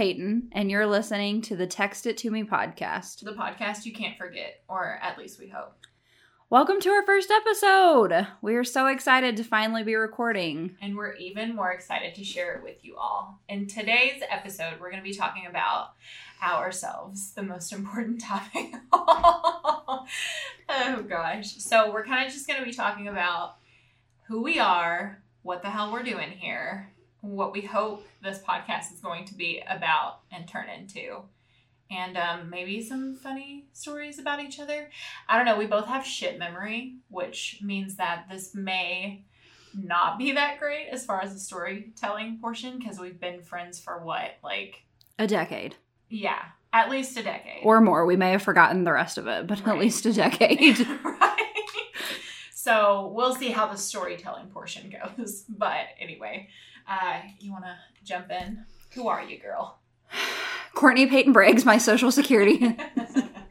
Peyton, and you're listening to the Text It To Me podcast. the podcast you can't forget, or at least we hope. Welcome to our first episode. We are so excited to finally be recording. And we're even more excited to share it with you all. In today's episode, we're going to be talking about ourselves, the most important topic. oh, gosh. So, we're kind of just going to be talking about who we are, what the hell we're doing here, what we hope this podcast is going to be about and turn into. and um, maybe some funny stories about each other. I don't know. We both have shit memory, which means that this may not be that great as far as the storytelling portion because we've been friends for what, like, A decade yeah, at least a decade or more. We may have forgotten the rest of it, but Right. at least a decade. right. So we'll see how the storytelling portion goes. But anyway, uh, you want to jump in? Who are you, girl? Courtney Peyton Briggs, my social security.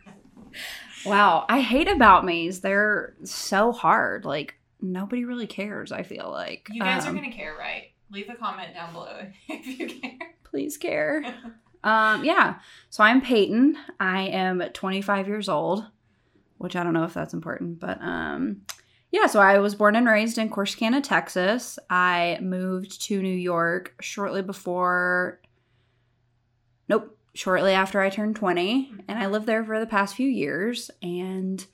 wow, I hate about me's. They're so hard. Like, nobody really cares, I feel like. You guys Um, are gonna care, right? Leave a comment down below if you care. please care. um, yeah. So I'm Peyton. I am 25 years old, which I don't know if that's important, but um, yeah. So I was born and raised in Corsicana, Texas. I moved to New York shortly before. Nope, shortly after I turned 20, and I lived there for the past few years, and.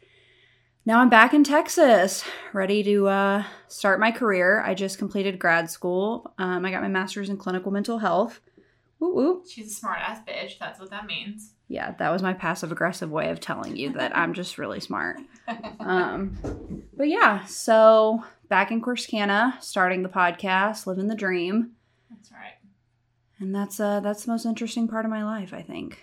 Now I'm back in Texas, ready to uh, start my career. I just completed grad school. Um, I got my master's in clinical mental health. Woo woo. She's a smart ass bitch. That's what that means. Yeah, that was my passive aggressive way of telling you that I'm just really smart. Um, but yeah, so back in Corsicana, starting the podcast, living the dream, That's right. and that's uh that's the most interesting part of my life, I think.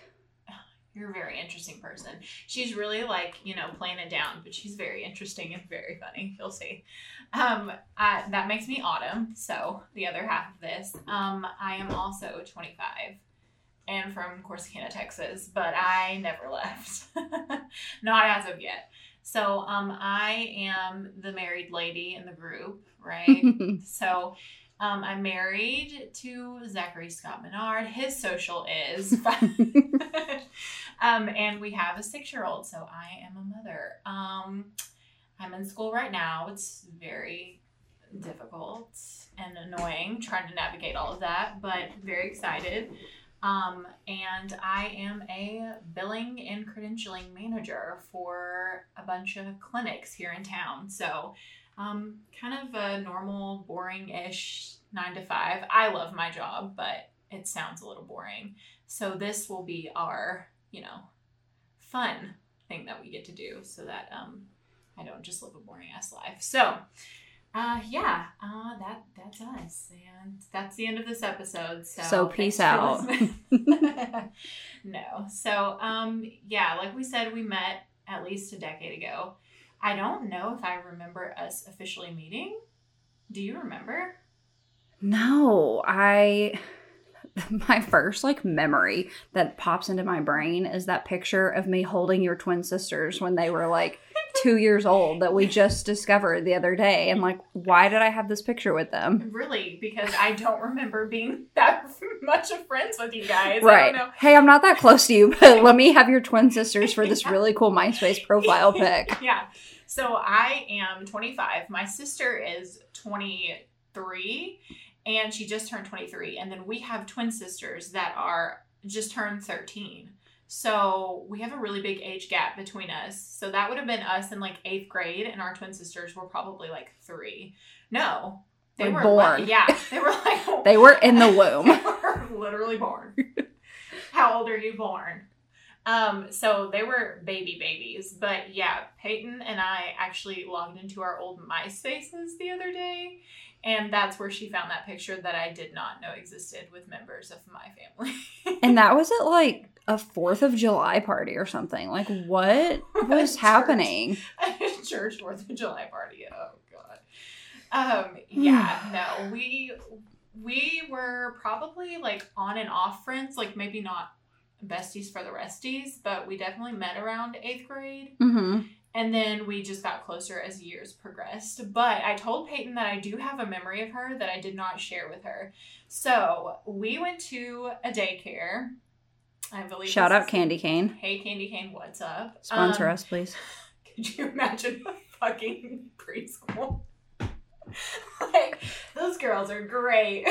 You're a very interesting person. She's really like, you know, playing it down, but she's very interesting and very funny. You'll see. Um, I, that makes me Autumn. So the other half of this. Um, I am also 25 and from Corsicana, Texas, but I never left. Not as of yet. So um, I am the married lady in the group, right? So um, I'm married to Zachary Scott Menard. His social is. um, and we have a six year old, so I am a mother. Um, I'm in school right now. It's very difficult and annoying trying to navigate all of that, but very excited. Um, and I am a billing and credentialing manager for a bunch of clinics here in town. So, um, kind of a normal, boring ish nine to five. I love my job, but it sounds a little boring. So, this will be our, you know, fun thing that we get to do so that um, I don't just live a boring ass life. So, uh, yeah, uh, that that's us, and that's the end of this episode. So, So peace out. no, so um, yeah, like we said, we met at least a decade ago. I don't know if I remember us officially meeting. Do you remember? No, I my first like memory that pops into my brain is that picture of me holding your twin sisters when they were like two years old that we just discovered the other day. And like, why did I have this picture with them? Really, because I don't remember being that much of friends with you guys. Right. Hey, I'm not that close to you, but let me have your twin sisters for this really cool MySpace profile pic. yeah. So I am 25. My sister is 23 and she just turned 23. And then we have twin sisters that are just turned 13. So we have a really big age gap between us. So that would have been us in like eighth grade, and our twin sisters were probably like three. No, they Like were born. Like, yeah, they were like They were in the womb. they were literally born. How old are you born? Um, so they were baby babies, but yeah, Peyton and I actually logged into our old MySpaces the other day, and that's where she found that picture that I did not know existed with members of my family. And that was at like a 4th of July party or something. Like, what was happening? a church Fourth of July party. Oh god. Um. Yeah. no. We we were probably like on and off friends. Like maybe not besties for the resties, but we definitely met around eighth grade. hmm And then we just got closer as years progressed. But I told Peyton that I do have a memory of her that I did not share with her. So we went to a daycare. I believe. Shout out Candy Cane. Hey, Candy Cane, what's up? Sponsor Um, us, please. Could you imagine a fucking preschool? like, those girls are great.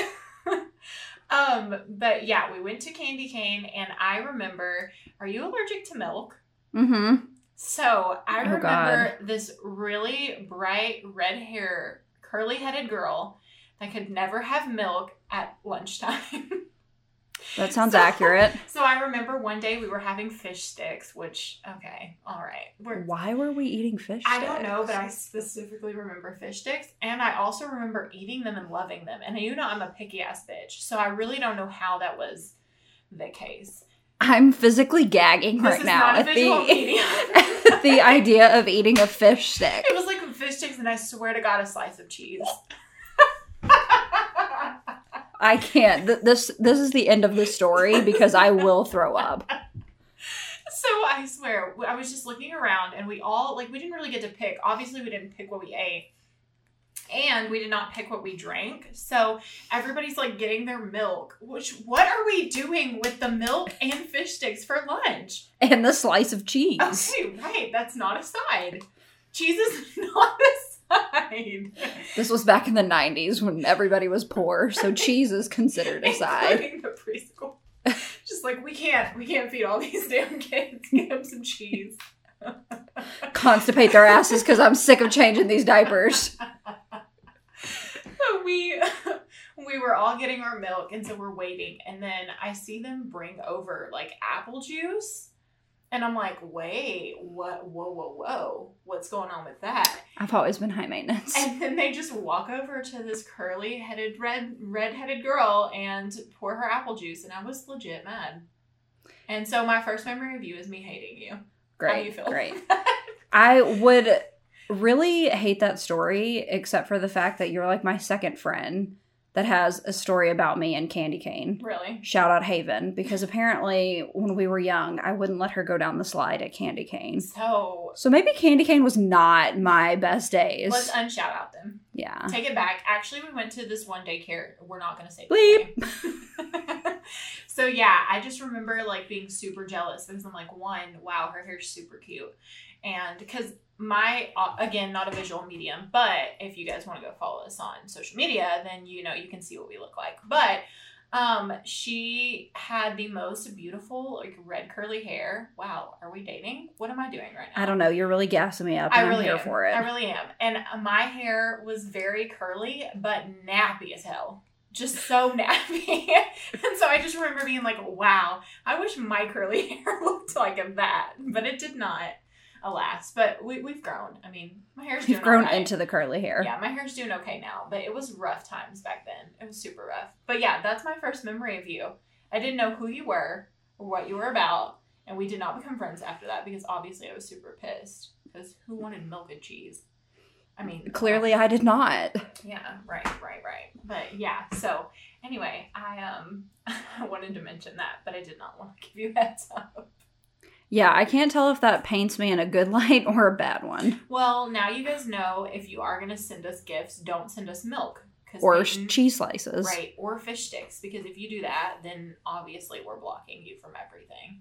um, but yeah, we went to Candy Cane, and I remember. Are you allergic to milk? Mm hmm So I Oh, remember God. this really bright red hair, curly headed girl that could never have milk at lunchtime. That sounds So- accurate. so I remember one day we were having fish sticks, which okay, all right, we're Why were we eating fish? I don't know, but I specifically remember fish sticks, and I also remember eating them and loving them. And you know, I'm a picky ass bitch, so I really don't know how that was the case. I'm physically gagging This right now at the at the idea of eating a fish stick. It was like fish sticks, and I swear to God, a slice of cheese. I can't. Th- This this is the end of the story because I will throw up. So I swear, I was just looking around, and we all like we didn't really get to pick. Obviously, we didn't pick what we ate, and we did not pick what we drank. So everybody's like getting their milk. Which what are we doing with the milk and fish sticks for lunch? And the slice of cheese. Okay, right. That's not a side. Cheese is not a side. This was back in the 90s when everybody was poor, so cheese is considered a side. Including the preschool. Just like we can't, we can't feed all these damn kids. Get them some cheese. Constipate their asses because I'm sick of changing these diapers. We we were all getting our milk and so we're waiting and then I see them bring over like apple juice and I'm like, wait, what whoa whoa whoa. What's going on with that? I've always been high maintenance. And then they just walk over to this curly headed red red headed girl and pour her apple juice and I was legit mad. And so my first memory of you is me hating you. Great, How you feel? great. I would really hate that story, except for the fact that you're like my second friend that has a story about me and Candy Cane. really? Shout out Haven, because apparently when we were young, I wouldn't let her go down the slide at Candy Cane. So So maybe Candy Cane was not my best days. let's unshout out them. yeah. Take it back. Actually, we went to this one daycare. We're not going to say name. so yeah, I just remember like being super jealous because I'm like, one, wow, her hair's super cute, and because my uh, again not a visual medium, but if you guys want to go follow us on social media, then you know you can see what we look like. But um, she had the most beautiful like red curly hair. Wow, are we dating? What am I doing right now? I don't know. You're really gassing me up. I really am. for it. I really am. And my hair was very curly, but nappy as hell. Just so nappy. and so I just remember being like, wow, I wish my curly hair looked like that. But it did not, alas. But we, we've grown. I mean, my hair's You've doing grown alright. into the curly hair. Yeah, my hair's doing okay now, but it was rough times back then. It was super rough. But yeah, that's my first memory of you. I didn't know who you were or what you were about, and we did not become friends after that because obviously I was super pissed. Because who wanted milk and cheese? I mean, Clearly, I did not. yeah, right, right, right. But yeah, so anyway, I um I wanted to mention that, but I did not want to give you a heads up. Yeah, I can't tell if that paints me in a good light or a bad one. Well, now you guys know if you are gonna send us gifts, don't send us milk. Or Peyton- cheese slices. Right, or fish sticks, because if you do that, then obviously we're blocking you from everything.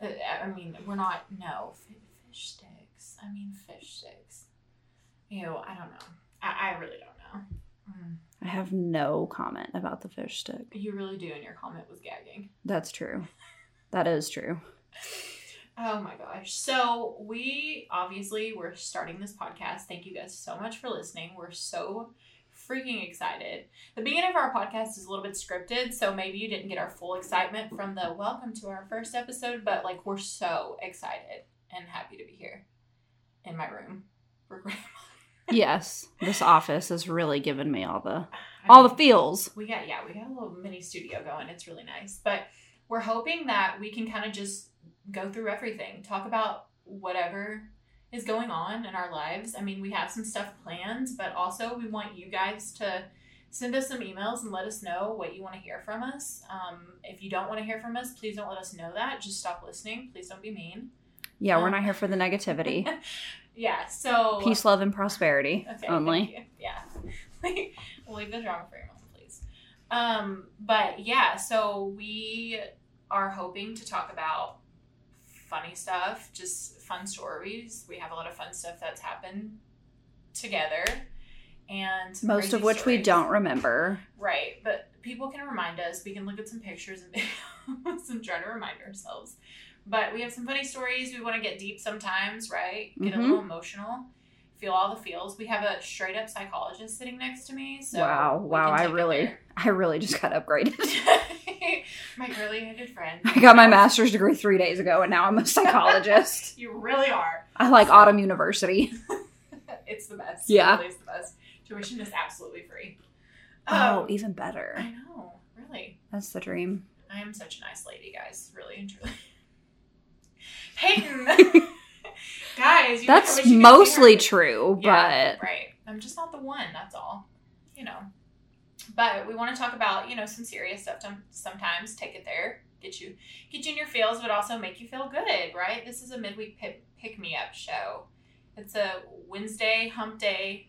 Uh, I mean, we're not, no, fish sticks. I mean, fish sticks. Ew, I don't know. I, I really don't know. Mm. I have no comment about the fish stick. You really do, and your comment was gagging. That's true. That is true. Oh my gosh. So, we obviously we're starting this podcast. Thank you guys so much for listening. We're so freaking excited. The beginning of our podcast is a little bit scripted, so maybe you didn't get our full excitement from the welcome to our first episode, but like we're so excited and happy to be here in my room. We're yes, this office has really given me all the I all the feels. we got yeah, we got a little mini studio going. It's really nice. But we're hoping that we can kind of just go through everything, talk about whatever is going on in our lives. I mean, we have some stuff planned, but also we want you guys to send us some emails and let us know what you want to hear from us. Um, if you don't want to hear from us, please don't let us know that. Just stop listening. Please don't be mean. Yeah, we're Um, not here for the negativity. Yeah. So Peace, love, and prosperity Okay, only. Yeah. we'll leave the drama for your mom, please. Um, but yeah, so we are hoping to talk about funny stuff, just fun stories. We have a lot of fun stuff that's happened together. And Most of which we don't remember. Right, but people can remind us. We can look at some pictures and videos and try to remind ourselves. But we have some funny stories. We want to get deep sometimes, right? Get Mhm. a little emotional, feel all the feels. We have a straight up psychologist sitting next to me. So wow, wow, I really. I really just got upgraded. my curly headed friend. I got my master's degree three days ago, and now I'm a psychologist. You really are. I like Autumn University. It's the best. Yeah. It really is the best. Tuition is absolutely free. Oh, Um, even better. I know. Really. That's the dream. I am such a nice lady, guys. Really and truly. Peyton! guys, That's mostly true, Yeah, but right. I'm just not the one. That's all. You know. But we want to talk about you know some serious stuff. Sometimes take it there, get you get you in your feels, but also make you feel good. Right. This is a midweek pick, pick me up show. It's a Wednesday hump day,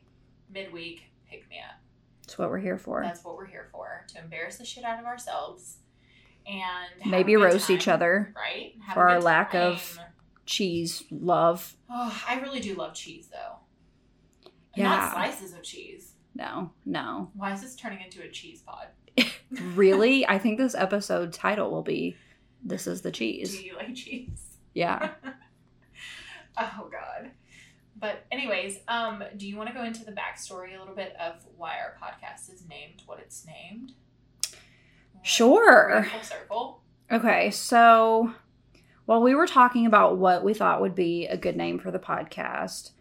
midweek pick me up. that's what we're here for. That's what we're here for to embarrass the shit out of ourselves and Maybe roast each other right? Have for our lack of- time. Cheese, love. Oh, I really do love cheese though. Yeah. Not slices of cheese. No, no. Why is this turning into a cheese pod? Really? I think this episode title will be This is the Cheese. Do you like cheese? Yeah. Oh God. But anyways, um, do you want to go into the backstory a little bit of why our podcast is named what it's named? Sure. Full circle. Okay, so while we were talking about what we thought would be a good name for the podcast,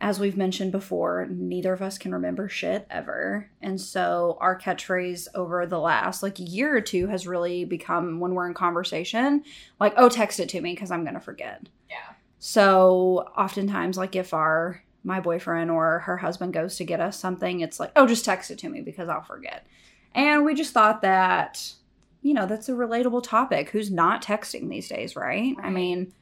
as we've mentioned before, neither of us can remember shit ever. And so our catchphrase over the last like year or two has really become when we're in conversation, like, oh, text it to me because I'm going to forget. Yeah. So oftentimes, like if our my boyfriend or her husband goes to get us something, it's like, oh, just text it to me because I'll forget. And we just thought that, you know, that's a relatable topic. Who's not texting these days, right? I mean,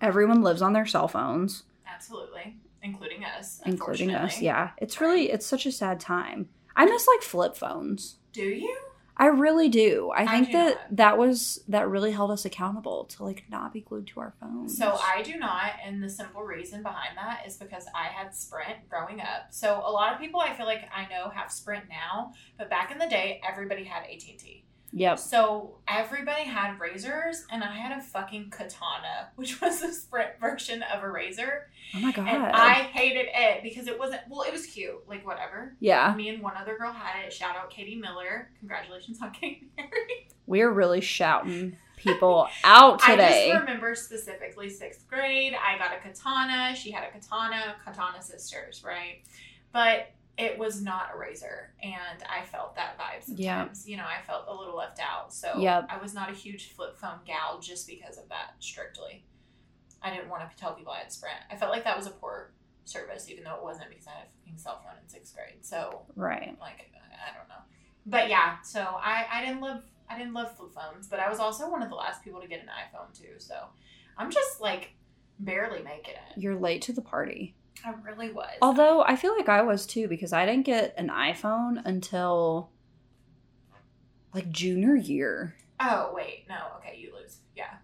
everyone lives on their cell phones, Absolutely. Including us. including us. Yeah, it's really it's such a sad time. I miss like flip phones. Do you? I really do. I I think do that not. that was that really held us accountable to like not be glued to our phones. So I do not, and the simple reason behind that is because I had Sprint growing up. So a lot of people I feel like I know have Sprint now, but back in the day, everybody had AT and T. Yep. So everybody had RAZRs, and I had a fucking katana, which was the Sprint version of a RAZR, Oh my god. and I hated it because it wasn't. Well, it was cute, like whatever. yeah. Me and one other girl had it. Shout out Katie Miller. Congratulations on getting married. We're really shouting people out today. I just remember specifically sixth grade. I got a katana. She had a katana. Katana sisters, right? But it was not a RAZR, and I felt that vibe Yeah. sometimes. You know, I felt a little left out. So Yep. I was not a huge flip phone gal just because of that. Strictly, I didn't want to tell people I had Sprint. I felt like that was a poor service, even though it wasn't because I had a fucking cell phone in sixth grade. So right. like I don't know. But yeah, so I I didn't love I didn't love flip phones, but I was also one of the last people to get an iPhone too. So I'm just like barely making it. You're late to the party. I really was. Although I feel like I was too because I didn't get an iPhone until like junior year. oh wait, no, okay, you lose. Yeah.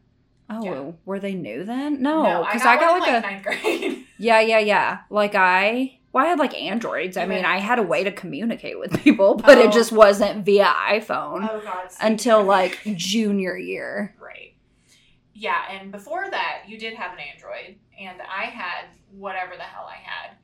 Oh, Yeah. were they new then? No, because I I got, like, in, a ninth grade. yeah, yeah, yeah. Like I, well, I had like Androids. I mean, I had a way to communicate with people, but Oh. it just wasn't via iPhone oh god. until like junior year. Right. Yeah, and before that, you did have an Android, and I had whatever the hell I had.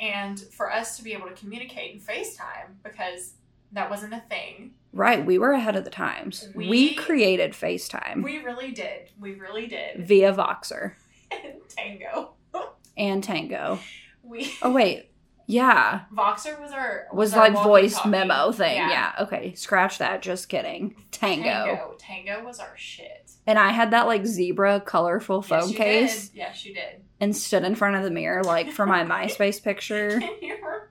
And for us to be able to communicate and FaceTime, because that wasn't a thing, Right, we were ahead of the times. We, We- created FaceTime we really did. We really did. via Voxer and Tango. and Tango. We Oh wait, Yeah. Voxer was our Was our like voice memo thing. Yeah. Okay. Scratch that. Just kidding. Tango. Tango. Tango was our shit. And I had that like zebra colorful phone yes, case Did. Yes, you did. and stood in front of the mirror like for my MySpace picture. Can you remember? Oh.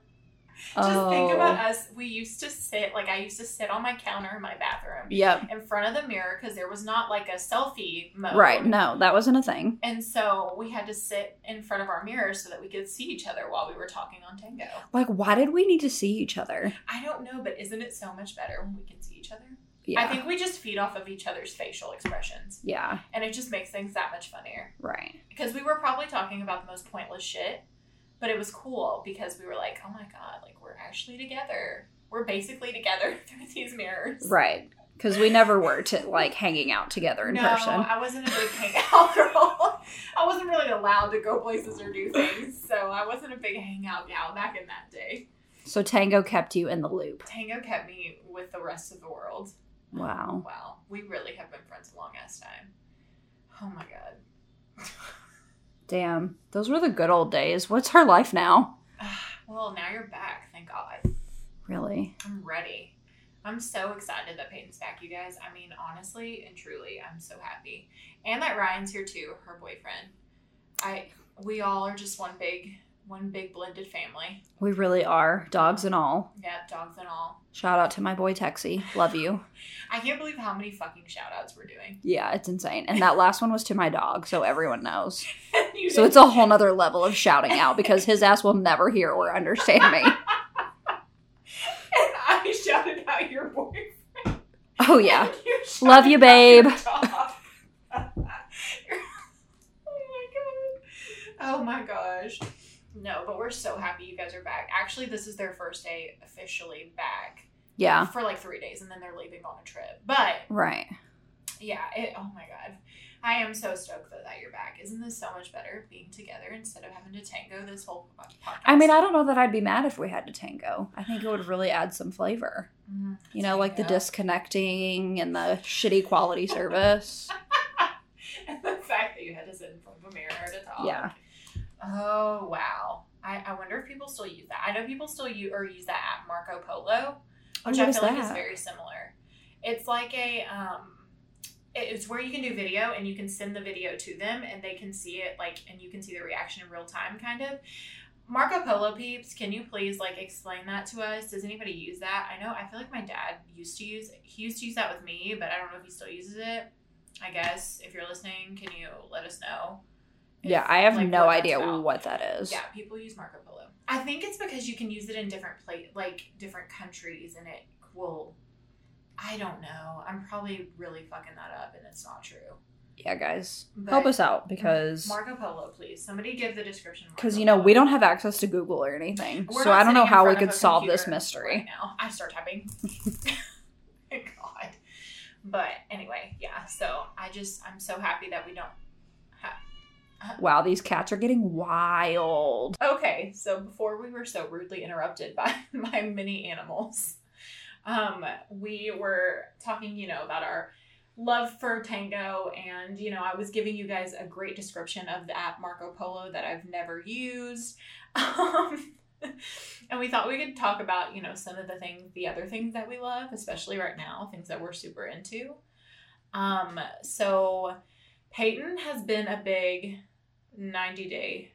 Just think about oh. us. We used to sit like I used to sit on my counter in my bathroom Yep. in front of the mirror because there was not like a selfie mode. Right. No, that wasn't a thing. And so we had to sit in front of our mirror so that we could see each other while we were talking on Tango. Like, why did we need to see each other? I don't know, but isn't it so much better when we can see each other? Yeah. I think we just feed off of each other's facial expressions, yeah. and it just makes things that much funnier. Right. Because we were probably talking about the most pointless shit, but it was cool because we were like, oh my god, like we're actually together. We're basically together through these mirrors. Right. Because we never were to like hanging out together in person. no, person. I wasn't a big hangout girl. I wasn't really allowed to go places or do things, so I wasn't a big hangout gal back in that day. So Tango kept you in the loop. Tango kept me with the rest of the world. Wow. Wow, we really have been friends a long ass time. Oh my god. Damn. Those were the good old days. What's her life now? Well, now you're back, thank God. Really? I'm ready. I'm so excited that Peyton's back, you guys. I mean, honestly and truly, I'm so happy. And that Ryan's here too, her boyfriend. I we all are just one big one big blended family. We really are. Dogs and all. Yeah, dogs and all. Shout out to my boy Texie. Love you. I can't believe how many fucking shout outs we're doing. Yeah, it's insane. And that last one was to my dog, so everyone knows. So it's a whole nother level of shouting out because his ass will never hear or understand me. And I shouted out your boyfriend. Oh yeah. You Love you, babe. oh my god. Oh my gosh. No, but we're so happy you guys are back. Actually, this is their first day officially back Yeah. for like three days, and then they're leaving on a trip. But Right. yeah, it, oh my god. I am so stoked though that you're back. Isn't this so much better being together instead of having to tango this whole podcast? I mean, I don't know that I'd be mad if we had to tango. I think it would really add some flavor. Mhm. You know, like the disconnecting and the shitty quality service. and the fact that you had to sit in front of a mirror to talk. Yeah. Oh wow. I, I wonder if people still use that. I know people still use or use that app Marco Polo, which what I feel like is very similar. It's like a um it's where you can do video and you can send the video to them and they can see it like and you can see the reaction in real time kind of. Marco Polo peeps, can you please like explain that to us? Does anybody use that? I know I feel like my dad used to use he used to use that with me, but I don't know if he still uses it. I guess if you're listening, can you let us know? Yeah, I have like, no idea about? what that is. Yeah, people use Marco Polo. I think it's because you can use it in different pla- like different countries, and it will. I don't know. I'm probably really fucking that up, and it's not true. Yeah, guys. But Help us out because Marco Polo, please. Somebody give the description. because you know Polo. we don't have access to Google or anything, We're so I don't know how we could solve this mystery. Right now, I start typing. God, but anyway, yeah. So I just I'm so happy that we don't. Wow, these cats are getting wild. Okay, so before we were so rudely interrupted by my mini animals, um, we were talking, you know, about our love for tango, and you know, I was giving you guys a great description of the app Marco Polo that I've never used. Um, and we thought we could talk about, you know, some of the things, the other things that we love, especially right now, things that we're super into. Um, so Peyton has been a big 90 Day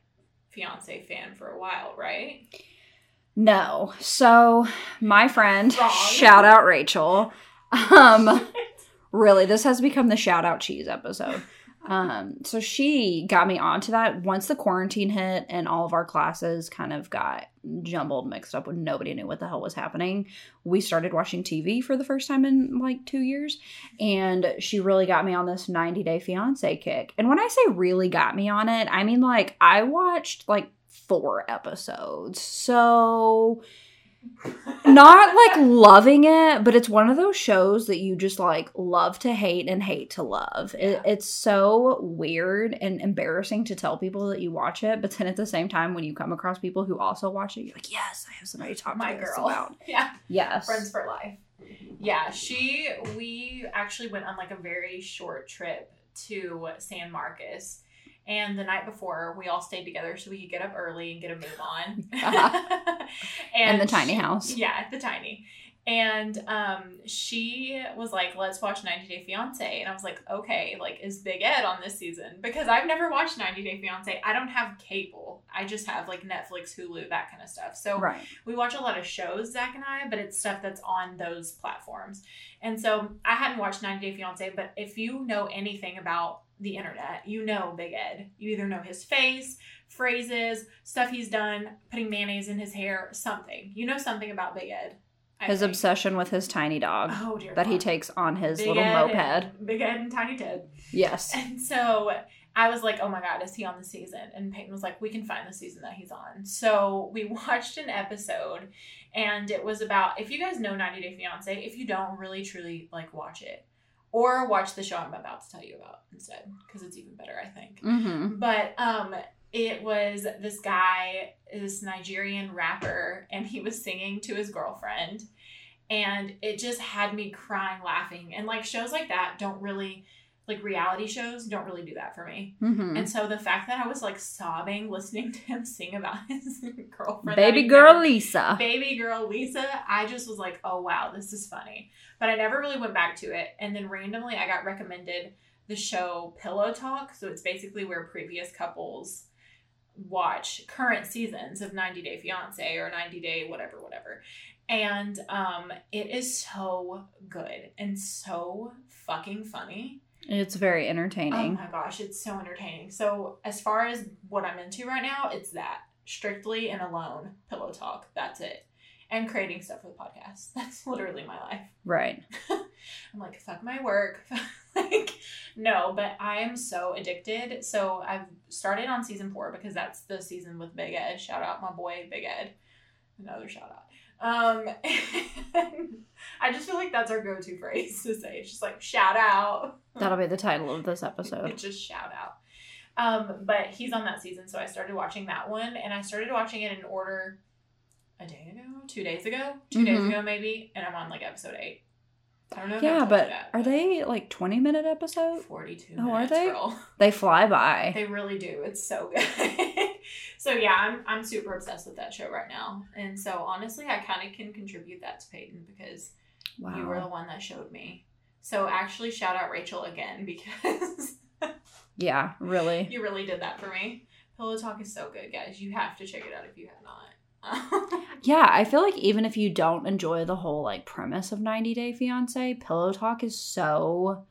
Fiance fan for a while, right? No, so my friend, Wrong. shout out Rachel. Um, really, this has become the shout out cheese episode. Um, so she got me onto that once the quarantine hit and all of our classes kind of got jumbled, mixed up when nobody knew what the hell was happening. We started watching TV for the first time in like two years, and she really got me on this 90 Day Fiance kick. And when I say really got me on it, I mean like I watched like four episodes. So not like loving it, but it's one of those shows that you just like love to hate and hate to love. It, it's so weird and embarrassing to tell people that you watch it, but then at the same time, when you come across people who also watch it, you're like, yes, I have somebody to talk My to this girl. about. Yeah. Yes, Friends for life. Yeah, she we actually went on like a very short trip to San Marcos And the night before, we all stayed together so we could get up early and get a move on. And the tiny she- house. Yeah, the tiny. And um, she was like, "Let's watch 90 Day Fiance," and I was like, "Okay, like is Big Ed on this season?" Because I've never watched 90 Day Fiance. I don't have cable. I just have like Netflix, Hulu, that kind of stuff. So Right. we watch a lot of shows, Zach and I, but it's stuff that's on those platforms. And so I hadn't watched 90 Day Fiance, but if you know anything about the internet, you know Big Ed. You either know his face, phrases, stuff he's done, putting mayonnaise in his hair, something. You know something about Big Ed. I His think. obsession with his tiny dog Oh dear. that he takes on his Big little Ed moped. and- Big Ed and Tiny Ted. Yes. And so I was like, oh my God, is he on the season? And Peyton was like, we can find the season that he's on. So we watched an episode and it was about, if you guys know 90 Day Fiance, if you don't really truly like watch it or watch the show I'm about to tell you about instead, because it's even better, I think. Mm-hmm. But um, it was this guy, this Nigerian rapper, and he was singing to his girlfriend, and it just had me crying, laughing. And like shows like that don't really, like reality shows, don't really do that for me. Mm-hmm. And so the fact that I was like sobbing listening to him sing about his girlfriend, Baby girl never- Lisa. baby girl Lisa, I just was like, oh wow, this is funny. But I never really went back to it. And then randomly I got recommended the show Pillow Talk. So it's basically where previous couples watch current seasons of 90 Day Fiance or 90 Day whatever, whatever. And um, it is so good and so fucking funny. It's very entertaining. Oh my gosh, it's so entertaining. So as far as what I'm into right now, it's that strictly and alone pillow talk. That's it. And creating stuff for the podcast. That's literally my life. Right. I'm like, fuck my work. like, no, but I am so addicted. So I've started on season four because that's the season with Big Ed. Shout out my boy Big Ed. Another shout out. Um, I just feel like that's our go-to phrase to say. It's just like shout out. That'll be the title of this episode. Just shout out. Um, but he's on that season, so I started watching that one, and I started watching it in order a day ago, two days ago, 2 days Mhm. ago maybe, and I'm on like episode eight. I don't know. If Yeah, but that, are they like 20 minute episodes? Forty-two. Oh, are they? girl. They fly by. They really do. It's so good. so yeah, I'm I'm super obsessed with that show right now, and so honestly, I kind of can contribute that to Peyton because Wow. you were the one that showed me. So actually, shout out Rachel again because yeah, really. you really did that for me. Pillow Talk is so good, guys. You have to check it out if you have not. Yeah, I feel like even if you don't enjoy the whole like premise of 90 Day Fiance, Pillow Talk is so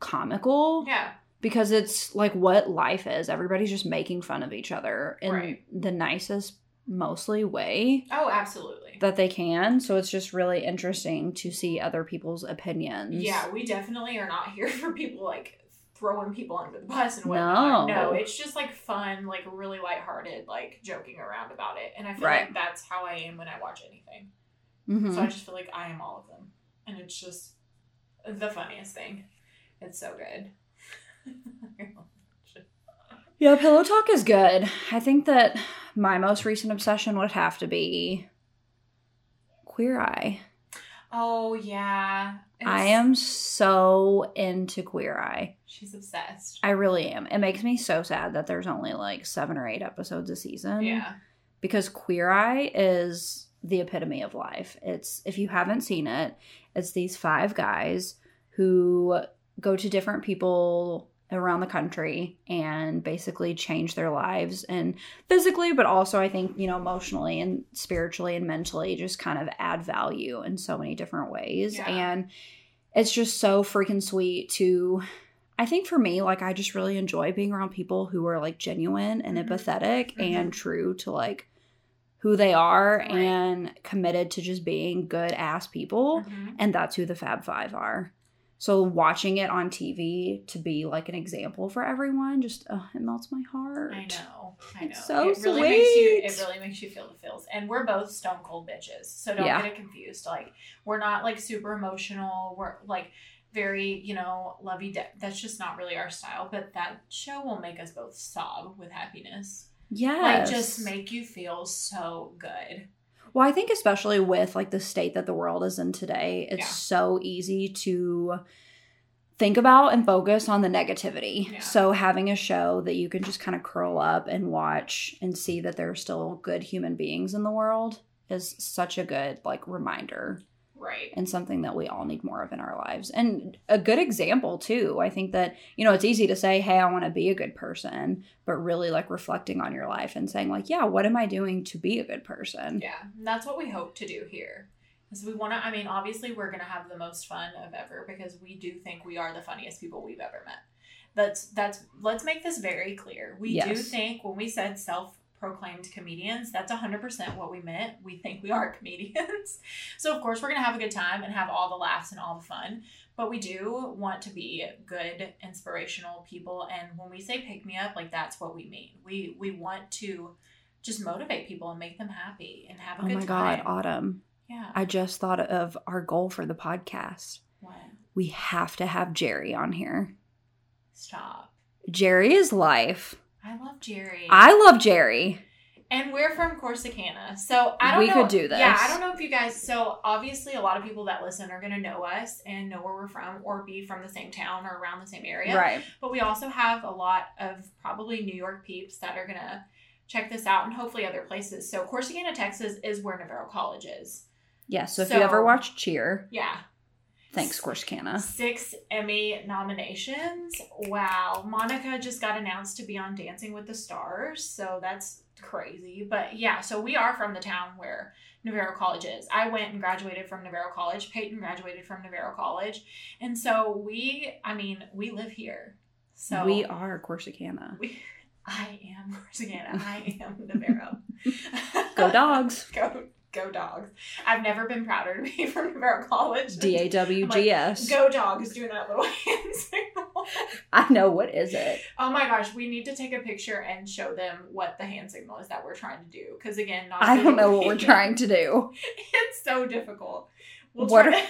comical yeah, because it's like what life is. Everybody's just making fun of each other in Right. the nicest, mostly way oh, absolutely. that they can. So it's just really interesting to see other people's opinions. Yeah, we definitely are not here for people like throwing people under the bus and whatnot. No. No, it's just like fun, like really lighthearted, like joking around about it. And I feel Right. like that's how I am when I watch anything. Mhm. So I just feel like I am all of them. And it's just the funniest thing. It's so good. Yeah, Pillow Talk is good. I think that my most recent obsession would have to be Queer Eye. oh, yeah. I am so into Queer Eye. She's obsessed. I really am. It makes me so sad that there's only like seven or eight episodes a season. yeah. Because Queer Eye is the epitome of life. It's, if you haven't seen it, it's these five guys who go to different people around the country and basically change their lives and physically but also i think you know emotionally and spiritually and mentally just kind of add value in so many different ways Yeah. and it's just so freaking sweet to i think for me like i just really enjoy being around people who are like genuine and Mhm. empathetic Mhm. and true to like who they are Right. and committed to just being good ass people Mhm. and that's who the Fab Five are. So watching it on TV to be like an example for everyone, just uh, it melts my heart. I know. I know. It's so it really makes you it really makes you feel the feels. And we're both stone cold bitches. So don't Yeah. get it confused. Like we're not like super emotional. We're like very, you know, lovey de- that's just not really our style. But that show will make us both sob with happiness. Yeah, Like just make you feel so good. Well, I think especially with like the state that the world is in today, it's Yeah. so easy to think about and focus on the negativity. Yeah. So having a show that you can just kind of curl up and watch and see that there are still good human beings in the world is such a good like reminder Right. and something that we all need more of in our lives. And a good example too. I think that, you know, it's easy to say, "Hey, I want to be a good person," but really like reflecting on your life and saying like, "Yeah, what am I doing to be a good person?" Yeah, and that's what we hope to do here. Is we want to. I mean, obviously, we're gonna have the most fun of ever because we do think we are the funniest people we've ever met. That's that's. Let's make this very clear. We do think when we said self-proclaimed comedians, that's hundred percent what we meant. We think we are comedians. so of course, we're gonna have a good time and have all the laughs and all the fun. But we do want to be good, inspirational people. And when we say pick me up, like that's what we mean. We we want to just motivate people and make them happy and have a Oh good my time. god, Autumn. Yeah. I just thought of our goal for the podcast. What? We have to have Jerry on here. Stop. Jerry is life. I love Jerry. I love Jerry. and we're from Corsicana. So I don't We know. could do this. Yeah, I don't know if you guys so obviously a lot of people that listen are gonna know us and know where we're from or be from the same town or around the same area. Right. But we also have a lot of probably New York peeps that are gonna check this out and hopefully other places. So Corsicana, Texas is where Navarro College is. Yeah. So if you ever watch Cheer, Yeah. Thanks, Corsicana. Six Emmy nominations. Wow. Monica just got announced to be on Dancing with the Stars. So that's crazy. But yeah, so we are from the town where Navarro College is. I went and graduated from Navarro College. Peyton graduated from Navarro College. And so we, I mean, we live here. So we are Corsicana. we I am Corsicana. I am Navarro. Go dogs. go go dogs. I've never been prouder to be from Navarro College. D A W G S. Go dogs doing that little hand signal. I know. What is it? Oh my gosh, we need to take a picture and show them what the hand signal is that we're trying to do. Because again, not I don't know what we're trying to do. It's so difficult. We'll What are- to-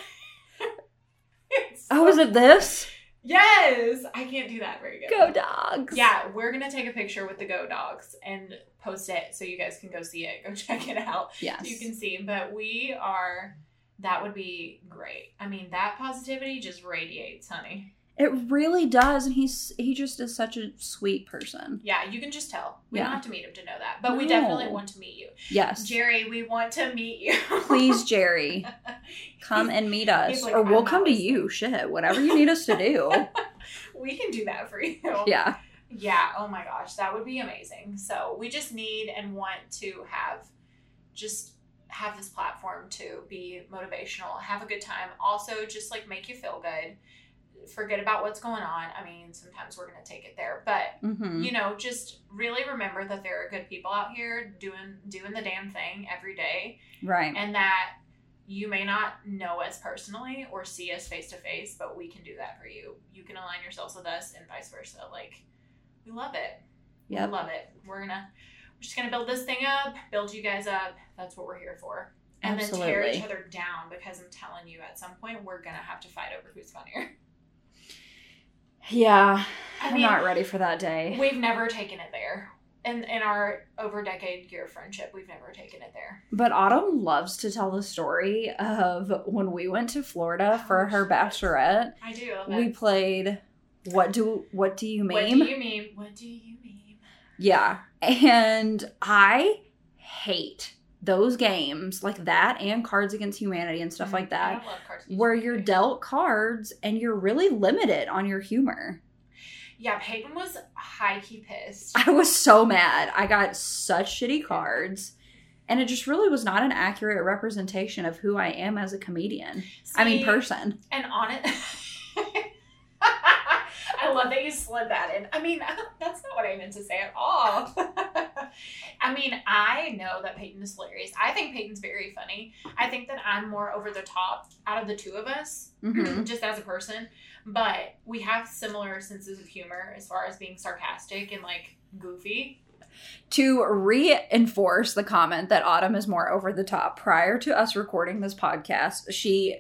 It's Oh, is it this? Yes, I can't do that very good. Go dogs. Yeah, we're gonna take a picture with the Go Dogs and post it so you guys can go see it. Go check it out. Yes. you can see. But we are. That would be great. I mean, that positivity just radiates, honey. It really does, and he's he just is such a sweet person. Yeah, you can just tell. We Yeah. don't have to meet him to know that, but we definitely want to meet you, Yes. Jerry. We want to meet you. Please, Jerry, come and meet us, like, or we'll come to you. Shit, whatever you need us to do. we can do that for you. yeah. Yeah, oh my gosh, that would be amazing. So we just need and want to have just have this platform to be motivational, have a good time, also just like make you feel good. Forget about what's going on. I mean, sometimes we're gonna take it there, but hmm you know, just really remember that there are good people out here doing doing the damn thing every day Right. and that you may not know us personally or see us face to face, but we can do that for you. You can align yourselves with us and vice versa. Like, we love it. Yeah. We love it. We're gonna we're just gonna build this thing up, build you guys up. That's what we're here for. And then tear each other down because I'm telling you, at some point we're gonna have to fight over who's funnier. Yeah. I I'm mean, not ready for that day. We've never taken it there. In in our over decade year friendship, we've never taken it there. But Autumn loves to tell the story of when we went to Florida for Oh, her bachelorette. I do We played what do what do you Meme? What do you mean? What do you mean? Yeah. And I hate those games like that and Cards Against Humanity and stuff like Mm, I that don't love cards games where you're dealt cards and you're really limited on your humor. Yeah, Peyton was high key pissed. I was so mad. I got such shitty cards and it just really was not an accurate representation of who I am as a comedian. I mean person. And on it, I love that you slid that in. I mean, that's not what I meant to say at all. I mean, I know that Peyton is hilarious. I think Peyton's very funny. I think that I'm more over the top out of the two of us, Mhm. just as a person. But we have similar senses of humor as far as being sarcastic and like goofy. to reinforce the comment that Autumn is more over the top, prior to us recording this podcast, she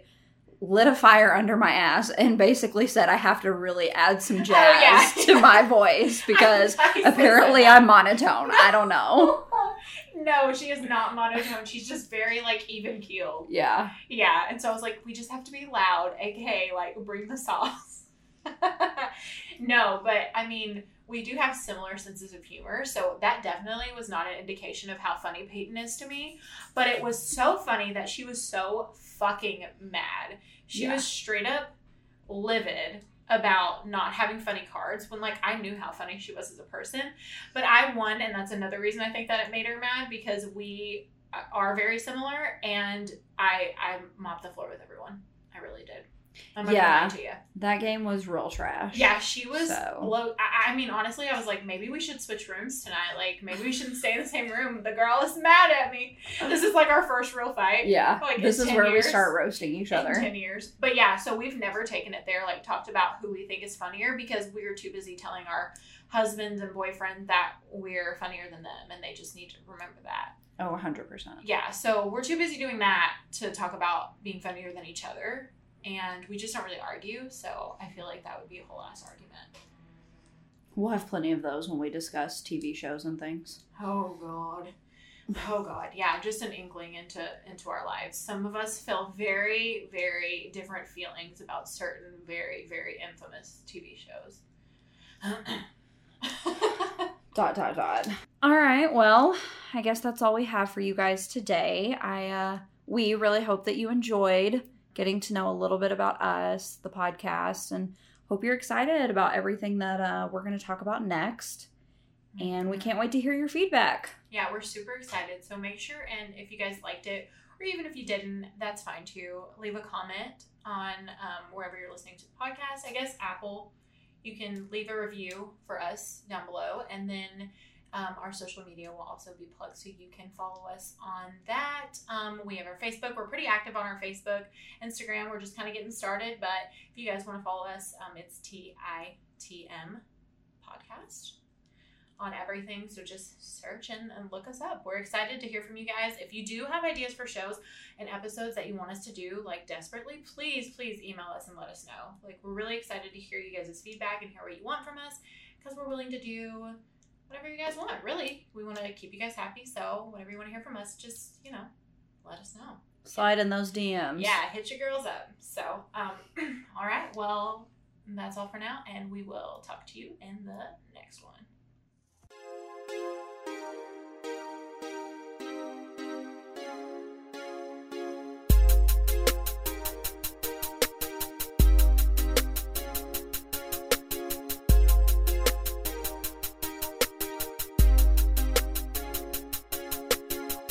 lit a fire under my ass and basically said I have to really add some oh, jazz Oh, yeah. to my voice because I said apparently. I'm monotone. I don't know. no, she is not monotone. She's just very like even keeled. Yeah. Yeah, and so I was like, we just have to be loud, aka like bring the sauce. no, but I mean, we do have similar senses of humor, so that definitely was not an indication of how funny Peyton is to me. But it was so funny that she was so fucking mad. She Yeah. was straight up livid about not having funny cards when like I knew how funny she was as a person. But I won and that's another reason I think that it made her mad because we uh, are very similar and I I mopped the floor with everyone. I really did. I'm Yeah. gonna you. That game was real trash. Yeah, she was So- low. I, I mean, honestly, I was like, maybe we should switch rooms tonight. Like, maybe we shouldn't stay in the same room. The girl is mad at me. This is like our first real fight. Yeah. Like, this is 10 where we start roasting each other. 10 years. But yeah, so we've never taken it there, like talked about who we think is funnier because we were too busy telling our husbands and boyfriend that we're funnier than them and they just need to remember that. Oh, 100%. Yeah, so we're too busy doing that to talk about being funnier than each other. And we just don't really argue, so I feel like that would be a whole ass argument. We'll have plenty of those when we discuss TV shows and things. Oh god. Oh god. Yeah, just an inkling into into our lives. Some of us feel very very different feelings about certain very very infamous TV shows. Dot, dot, dot. All right. Well, I guess that's all we have for you guys today. I, uh, we really hope that you enjoyed getting to know a little bit about us, the podcast, and hope you're excited about everything that uh, we're going to talk about next. And we can't wait to hear your feedback. Yeah, we're super excited. So make sure and if you guys liked it, or even if you didn't, that's fine too. Leave a comment on um, wherever you're listening to the podcast. I guess Apple, you can leave a review for us down below, and then um, our social media will also be plugged, so you can follow us on that. Um, we have our Facebook. We're pretty active on our Facebook, Instagram. We're just kind of getting started, but if you guys want to follow us, um, it's T I T M podcast on everything. So just search and, and look us up. We're excited to hear from you guys. If you do have ideas for shows and episodes that you want us to do, like desperately, please, please email us and let us know. Like, we're really excited to hear you guys' feedback and hear what you want from us because we're willing to do whatever you guys want. Really, we want to keep you guys happy. So, whatever you want to hear from us, just, you know, let us know. Slide in those DMs. Yeah, hit your girls up. So, um, all right. Well, that's all for now, and we will talk to you in the next one.